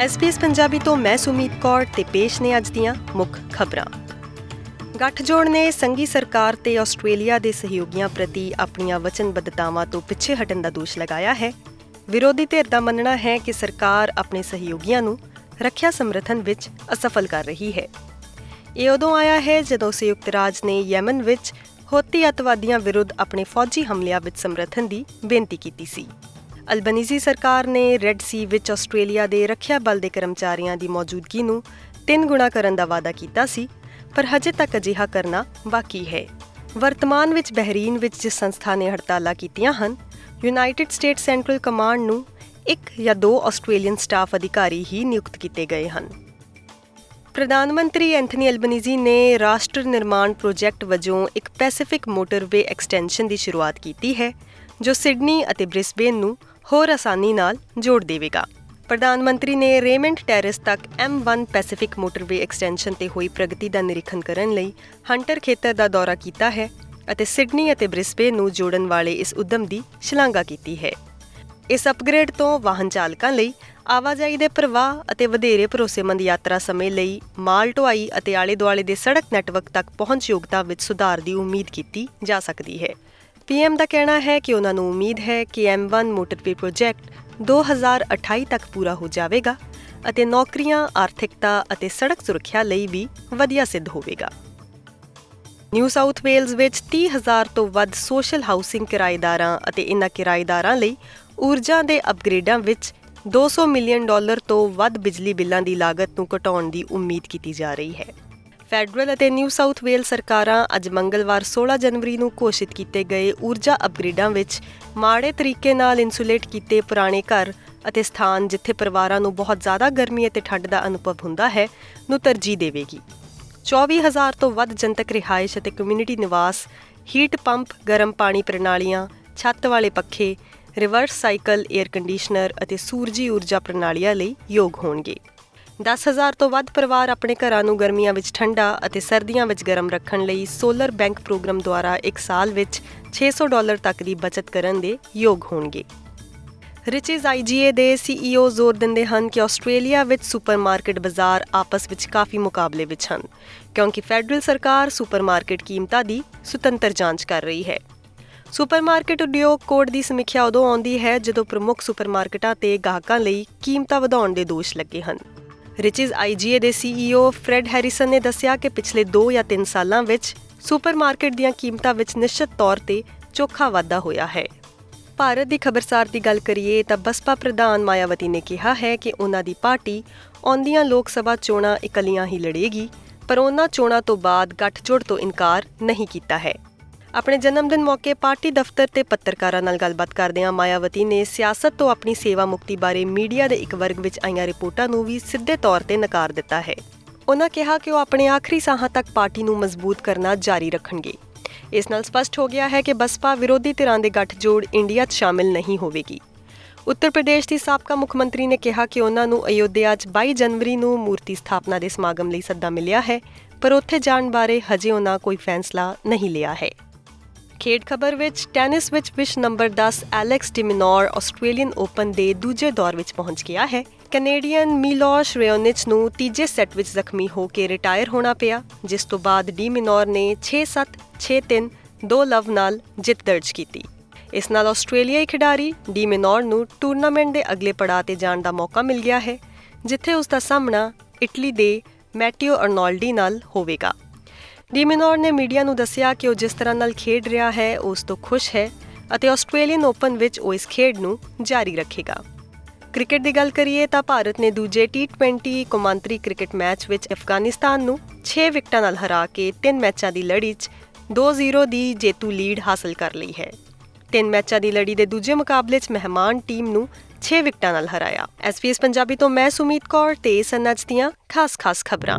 SPS Punjabi ਤੋਂ ਮੈਂ ਸੁਮੀਤ ਕੌਰ ਤੇ ਪੇਸ਼ ਨੇ ਅੱਜ ਦੀਆਂ ਮੁੱਖ ਖਬਰਾਂ। ਗੱਠਜੋੜ ਨੇ ਸੰਗੀ ਸਰਕਾਰ ਤੇ ਆਸਟ੍ਰੇਲੀਆ ਦੇ ਸਹਿਯੋਗੀਆਂ ਪ੍ਰਤੀ ਆਪਣੀਆਂ ਵਚਨਬੱਧਤਾਵਾਂ ਤੋਂ ਪਿੱਛੇ ਹਟਣ ਦਾ ਦੋਸ਼ ਲਗਾਇਆ ਹੈ। ਵਿਰੋਧੀ ਧਿਰ ਦਾ ਮੰਨਣਾ ਹੈ ਕਿ ਸਰਕਾਰ ਆਪਣੇ ਸਹਿਯੋਗੀਆਂ ਨੂੰ ਰੱਖਿਆ ਸਮਰਥਨ ਵਿੱਚ ਅਸਫਲ ਕਰ ਰਹੀ ਹੈ। ਇਹ ਉਦੋਂ ਆਇਆ ਹੈ ਜਦੋਂ ਸੰਯੁਕਤ ਰਾਜ ਨੇ ਯਮਨ ਵਿੱਚ ਹੋਤੀ ਅਤਵਾਦੀਆਂ ਵਿਰੁੱਧ ਆਪਣੇ ਫੌਜੀ ਹਮਲਿਆਂ ਵਿੱਚ ਸਮਰਥਨ ਦੀ ਬੇਨਤੀ ਕੀਤੀ ਸੀ। ਅਲਬਨੀਜ਼ੀ ਸਰਕਾਰ ਨੇ ਰੈੱਡ ਸੀ ਵਿੱਚ ਆਸਟ੍ਰੇਲੀਆ ਦੇ ਰੱਖਿਆ ਬਲ ਦੇ ਕਰਮਚਾਰੀਆਂ ਦੀ ਮੌਜੂਦਗੀ ਨੂੰ ਤਿੰਨ ਗੁਣਾ ਕਰਨ ਦਾ ਵਾਅਦਾ ਕੀਤਾ ਸੀ, ਪਰ ਹਜੇ ਤੱਕ ਅਜਿਹਾ ਕਰਨਾ ਬਾਕੀ ਹੈ। ਵਰਤਮਾਨ ਵਿੱਚ ਬਹਿਰੀਨ ਵਿੱਚ ਜਿਸ ਸੰਸਥਾ ਨੇ ਹੜਤਾਲਾਂ ਕੀਤੀਆਂ ਹਨ ਯੂਨਾਈਟਿਡ ਸਟੇਟ ਸੈਂਟਰਲ ਕਮਾਂਡ ਨੂੰ ਇੱਕ ਜਾਂ ਦੋ ਆਸਟ੍ਰੇਲੀਅਨ ਸਟਾਫ ਅਧਿਕਾਰੀ ਹੀ ਨਿਯੁਕਤ ਕੀਤੇ ਗਏ ਹਨ। ਪ੍ਰਧਾਨ ਮੰਤਰੀ ਐਂਥਨੀ ਐਲਬਨੀਜ਼ੀ ਨੇ ਰਾਸ਼ਟਰ ਨਿਰਮਾਣ ਪ੍ਰੋਜੈਕਟ ਵਜੋਂ ਇੱਕ ਪੈਸੀਫਿਕ ਮੋਟਰਵੇ ਐਕਸਟੈਂਸ਼ਨ ਦੀ ਸ਼ੁਰੂਆਤ ਕੀਤੀ ਹੈ, ਜੋ ਸਿਡਨੀ ਅਤੇ ਬ੍ਰਿਸਬੇਨ ਨੂੰ ਹੋਰ ਆਸਾਨੀ ਨਾਲ ਜੋੜ ਦੇਵੇਗਾ। ਪ੍ਰਧਾਨ ਮੰਤਰੀ ਨੇ ਰੇਮੰਡ ਟੈਰੇਸ ਤੱਕ M1 ਪੈਸੀਫਿਕ ਮੋਟਰਵੇ ਐਕਸਟੈਂਸ਼ਨ ਤੇ ਹੋਈ ਪ੍ਰਗਤੀ ਦਾ ਨਿਰੀਖਣ ਕਰਨ ਲਈ ਹੰਟਰ ਖੇਤਰ ਦਾ ਦੌਰਾ ਕੀਤਾ ਹੈ ਅਤੇ ਸਿਡਨੀ ਅਤੇ ਬ੍ਰਿਸਬੇਨ ਨੂੰ ਜੋੜਨ ਵਾਲੇ ਇਸ ਉਦਮ ਦੀ ਸ਼ਲਾਘਾ ਕੀਤੀ ਹੈ। ਇਸ ਅਪਗ੍ਰੇਡ ਤੋਂ ਵਾਹਨ ਚਾਲਕਾਂ ਲਈ ਆਵਾਜਾਈ ਦੇ ਪ੍ਰਵਾਹ ਅਤੇ ਵਧੇਰੇ ਭਰੋਸੇਮੰਦ ਯਾਤਰਾ ਸਮੇਂ ਲਈ ਮਾਲ ਢੁਆਈ ਅਤੇ ਆਲੇ-ਦੁਆਲੇ ਦੇ ਸੜਕ ਨੈਟਵਰਕ ਤੱਕ ਪਹੁੰਚ ਯੋਗਤਾ ਵਿੱਚ ਸੁਧਾਰ ਦੀ ਉਮੀਦ ਕੀਤੀ ਜਾ ਸਕਦੀ ਹੈ। ਪੀਐਮ ਦਾ ਕਹਿਣਾ ਹੈ ਕਿ ਉਹਨਾਂ ਨੂੰ ਉਮੀਦ ਹੈ ਕਿ M1 ਮੋਟਰਵੇ ਪ੍ਰੋਜੈਕਟ 2028 ਤੱਕ ਪੂਰਾ ਹੋ ਜਾਵੇਗਾ ਅਤੇ ਨੌਕਰੀਆਂ, ਆਰਥਿਕਤਾ ਅਤੇ ਸੜਕ ਸੁਰੱਖਿਆ ਲਈ ਵੀ ਵਧੀਆ ਸਿੱਧ ਹੋਵੇਗਾ। ਨਿਊ ਸਾਊਥ ਵੇਲਜ਼ ਵਿੱਚ 30000 ਤੋਂ ਵੱਧ ਸੋਸ਼ਲ ਹਾਊਸਿੰਗ ਕਿਰਾਏਦਾਰਾਂ ਅਤੇ ਇਨ੍ਹਾਂ ਕਿਰਾਏਦਾਰਾਂ ਲਈ ਊਰਜਾ ਦੇ ਅਪਗ੍ਰੇਡਾਂ ਵਿੱਚ 200 ਮਿਲੀਅਨ ਡਾਲਰ ਤੋਂ ਵੱਧ ਬਿਜਲੀ ਬਿੱਲਾਂ ਦੀ ਲਾਗਤ ਨੂੰ ਘਟਾਉਣ ਦੀ ਉਮੀਦ ਕੀਤੀ ਜਾ ਰਹੀ ਹੈ। ਫੈਡਰਲ ਅਤੇ ਨਿਊ ਸਾਊਥ ਵੇਲ ਸਰਕਾਰਾਂ ਅੱਜ ਮੰਗਲਵਾਰ 16 ਜਨਵਰੀ ਨੂੰ ਘੋਸ਼ਿਤ ਕੀਤੇ ਗਏ ਊਰਜਾ ਅਪਗ੍ਰੇਡਾਂ ਵਿੱਚ ਮਾੜੇ ਤਰੀਕੇ ਨਾਲ ਇਨਸੂਲੇਟ ਕੀਤੇ ਪੁਰਾਣੇ ਘਰ ਅਤੇ ਸਥਾਨ ਜਿੱਥੇ ਪਰਿਵਾਰਾਂ ਨੂੰ ਬਹੁਤ ਜ਼ਿਆਦਾ ਗਰਮੀ ਅਤੇ ਠੰਡ ਦਾ ਅਨੁਭਵ ਹੁੰਦਾ ਹੈ, ਨੂੰ ਤਰਜੀਹ ਦੇਵੇਗੀ। 24000 ਤੋਂ ਵੱਧ ਜਨਤਕ ਰਿਹਾਇਸ਼ ਅਤੇ ਕਮਿਊਨਿਟੀ ਨਿਵਾਸ, ਹੀਟ ਪੰਪ, ਗਰਮ ਪਾਣੀ ਪ੍ਰਣਾਲੀਆਂ, ਛੱਤ ਵਾਲੇ ਪੱਖੇ, ਰਿਵਰਸ ਸਾਈਕਲ 에ਅਰ ਕੰਡੀਸ਼ਨਰ ਅਤੇ ਸੂਰਜੀ ਊਰਜਾ ਪ੍ਰਣਾਲੀਆਂ ਲਈ ਯੋਗ ਹੋਣਗੇ। 10000 ਤੋਂ ਵੱਧ ਪਰਿਵਾਰ ਆਪਣੇ ਘਰਾਂ ਨੂੰ ਗਰਮੀਆਂ ਵਿੱਚ ਠੰਡਾ ਅਤੇ ਸਰਦੀਆਂ ਵਿੱਚ ਗਰਮ ਰੱਖਣ ਲਈ ਸੋਲਰ ਬੈਂਕ ਪ੍ਰੋਗਰਾਮ ਦੁਆਰਾ ਇੱਕ ਸਾਲ ਵਿੱਚ 600 ਡਾਲਰ ਤੱਕ ਦੀ ਬਚਤ ਕਰਨ ਦੇ ਯੋਗ ਹੋਣਗੇ। ਰਿਚਿਸ ਆਈਜੀਏ ਦੇ ਸੀਈਓ ਜ਼ੋਰ ਦਿੰਦੇ ਹਨ ਕਿ ਆਸਟ੍ਰੇਲੀਆ ਵਿੱਚ ਸੁਪਰਮਾਰਕਟ ਬਾਜ਼ਾਰ ਆਪਸ ਵਿੱਚ ਕਾਫੀ ਮੁਕਾਬਲੇ ਵਿੱਚ ਹਨ, ਕਿਉਂਕਿ ਫੈਡਰਲ ਸਰਕਾਰ ਸੁਪਰਮਾਰਕਟ ਕੀਮਤਾਂ ਦੀ ਸੁਤੰਤਰ ਜਾਂਚ ਕਰ ਰਹੀ ਹੈ। ਸੁਪਰਮਾਰਕਟ ਉਦਯੋਗ ਕੋਡ ਦੀ ਸਮੀਖਿਆ ਉਦੋਂ ਆਉਂਦੀ ਹੈ ਜਦੋਂ ਪ੍ਰਮੁੱਖ ਸੁਪਰਮਾਰਕਟਾਂ ਤੇ ਗਾਹਕਾਂ ਲਈ ਕੀਮਤਾਂ ਵਧਾਉਣ ਦੇ ਦੋਸ਼ ਲੱਗੇ ਹਨ। ਰਿਚਿਸ ਆਈਜੀਏ ਦੇ ਸੀਈਓ ਫ੍ਰੈਡ ਹੈਰਿਸਨ ਨੇ ਦੱਸਿਆ ਕਿ ਪਿਛਲੇ 2 ਜਾਂ 3 ਸਾਲਾਂ ਵਿੱਚ ਸੁਪਰਮਾਰਕਟ ਦੀਆਂ ਕੀਮਤਾਂ ਵਿੱਚ ਨਿਸ਼ਚਿਤ ਤੌਰ ਤੇ ਚੋਖਾ ਵਾਧਾ ਹੋਇਆ ਹੈ। ਭਾਰਤ ਦੀ ਖਬਰਸਾਰ ਦੀ ਗੱਲ ਕਰੀਏ ਤਾਂ ਬਸਪਾ ਪ੍ਰਧਾਨ ਮਾਇਆਵਤੀ ਨੇ ਕਿਹਾ ਹੈ ਕਿ ਉਹਨਾਂ ਦੀ ਪਾਰਟੀ ਆਉਂਦੀਆਂ ਲੋਕ ਸਭਾ ਚੋਣਾਂ ਇਕੱਲੀਆਂ ਹੀ ਲੜੇਗੀ, ਪਰ ਉਹਨਾਂ ਚੋਣਾਂ ਤੋਂ ਬਾਅਦ ਗੱਠਜੋੜ ਤੋਂ ਇਨਕਾਰ ਨਹੀਂ ਕੀਤਾ ਹੈ। ਆਪਣੇ ਜਨਮ ਦਿਨ ਮੌਕੇ ਪਾਰਟੀ ਦਫ਼ਤਰ ਤੇ ਪੱਤਰਕਾਰਾਂ ਨਾਲ ਗੱਲਬਾਤ ਕਰਦਿਆਂ ਮਾਇਆਵਤੀ ਨੇ ਸਿਆਸਤ ਤੋਂ ਆਪਣੀ ਸੇਵਾ ਮੁਕਤੀ ਬਾਰੇ ਮੀਡੀਆ ਦੇ ਇੱਕ ਵਰਗ ਵਿੱਚ ਆਈਆਂ ਰਿਪੋਰਟਾਂ ਨੂੰ ਵੀ ਸਿੱਧੇ ਤੌਰ ਤੇ ਨਕਾਰ ਦਿੱਤਾ ਹੈ। ਉਹਨਾਂ ਕਿਹਾ ਕਿ ਉਹ ਆਪਣੇ ਆਖਰੀ ਸਾਹਾਂ ਤੱਕ ਪਾਰਟੀ ਨੂੰ ਮਜ਼ਬੂਤ ਕਰਨਾ ਜਾਰੀ ਰੱਖਣਗੇ। ਇਸ ਨਾਲ ਸਪਸ਼ਟ ਹੋ ਗਿਆ ਹੈ ਕਿ ਬਸਪਾ ਵਿਰੋਧੀ ਧਿਰਾਂ ਦੇ ਗੱਠਜੋੜ ਇੰਡੀਆ 'ਚ ਸ਼ਾਮਿਲ ਨਹੀਂ ਹੋਵੇਗੀ। ਉੱਤਰ ਪ੍ਰਦੇਸ਼ ਦੀ ਸਾਬਕਾ ਮੁੱਖ ਮੰਤਰੀ ਨੇ ਕਿਹਾ ਕਿ ਉਹਨਾਂ ਨੂੰ ਅਯੋਧਿਆ 'ਚ 22 ਜਨਵਰੀ ਨੂੰ ਮੂਰਤੀ ਸਥਾਪਨਾ ਦੇ ਸਮਾਗਮ ਲਈ ਸੱਦਾ ਮਿਲਿਆ ਹੈ, ਪਰ ਉੱਥੇ ਜਾਣ ਬਾਰੇ ਹਜੇ ਉਹਨਾਂ ਕੋਈ ਫੈਸਲਾ ਨਹੀਂ ਲਿਆ ਹੈ। ਖੇਡ ਖਬਰ ਵਿੱਚ, ਟੈਨਿਸ ਵਿੱਚ ਵਿਸ਼ number 10 Alex de Minaur Australian Open ਦੇ ਦੂਜੇ ਦੌਰ ਵਿੱਚ ਪਹੁੰਚ ਗਿਆ ਹੈ। ਕੈਨੇਡੀਅਨ ਮਿਲੋਸ਼ ਰੇਓਨਿਚ ਨੂੰ ਤੀਜੇ ਸੈੱਟ ਵਿੱਚ ਜ਼ਖਮੀ ਹੋ ਕੇ ਰਿਟਾਇਰ ਹੋਣਾ ਪਿਆ, ਜਿਸ ਤੋਂ ਬਾਅਦ ਡਿਮਿਨੋਰ ਨੇ 6-7 6-3 ਦੋ ਲਵ ਨਾਲ ਜਿੱਤ ਦਰਜ ਕੀਤੀ। ਇਸ ਨਾਲ ਆਸਟ੍ਰੇਲੀਆਈ ਖਿਡਾਰੀ ਡਿਮਿਨੋਰ ਨੂੰ ਟੂਰਨਾਮੈਂਟ ਦੇ ਅਗਲੇ ਪੜਾਅ ਤੇ ਜਾਣ ਦਾ ਮੌਕਾ ਮਿਲ ਗਿਆ ਹੈ, ਜਿੱਥੇ ਉਸ ਦਾ ਸਾਹਮਣਾ ਇਟਲੀ ਦੇ ਮੈਟਿਓ ਅਰਨੋਲਡੀ ਨਾਲ ਹੋਵੇਗਾ। ਡੀਮਿਨੋਰ ਨੇ ਮੀਡੀਆ ਨੂੰ ਦੱਸਿਆ ਕਿ ਉਹ ਜਿਸ ਤਰ੍ਹਾਂ ਨਾਲ ਖੇਡ ਰਿਹਾ ਹੈ, ਉਸ ਤੋਂ ਖੁਸ਼ ਹੈ ਅਤੇ ਆਸਟ੍ਰੇਲੀਅਨ ਓਪਨ ਵਿੱਚ ਉਹ ਇਸ ਖੇਡ ਨੂੰ ਜਾਰੀ ਰੱਖੇਗਾ ਕ੍ਰਿਕਟ ਦੀ ਗੱਲ ਕਰੀਏ ਤਾਂ ਭਾਰਤ ਨੇ ਦੂਜੇ T20 ਕੌਮਾਂਤਰੀ ਕ੍ਰਿਕਟ ਮੈਚ ਵਿੱਚ ਅਫਗਾਨਿਸਤਾਨ ਨੂੰ 6 ਵਿਕਟਾਂ ਨਾਲ ਹਰਾ ਕੇ 3 ਮੈਚਾਂ ਦੀ ਲੜੀ 'ਚ 2-0 ਦੀ ਜੇਤੂ ਲੀਡ ਹਾਸਲ ਕਰ ਲਈ ਹੈ। 3 ਮੈਚਾਂ ਦੀ ਲੜੀ ਦੇ ਦੂਜੇ ਮੁਕਾਬਲੇ 'ਚ ਮਹਿਮਾਨ ਟੀਮ ਨੂੰ 6 ਵਿਕਟਾਂ ਨਾਲ ਹਰਾਇਆ। ਐਸਪੀਐਸ ਪੰਜਾਬੀ ਤੋਂ ਮੈਂ ਸੁਮੀਤ ਕੌਰ ਤੇ ਸਨੱਜ ਦੀਆਂ ਖਾਸ-ਖਾਸ ਖਬਰਾਂ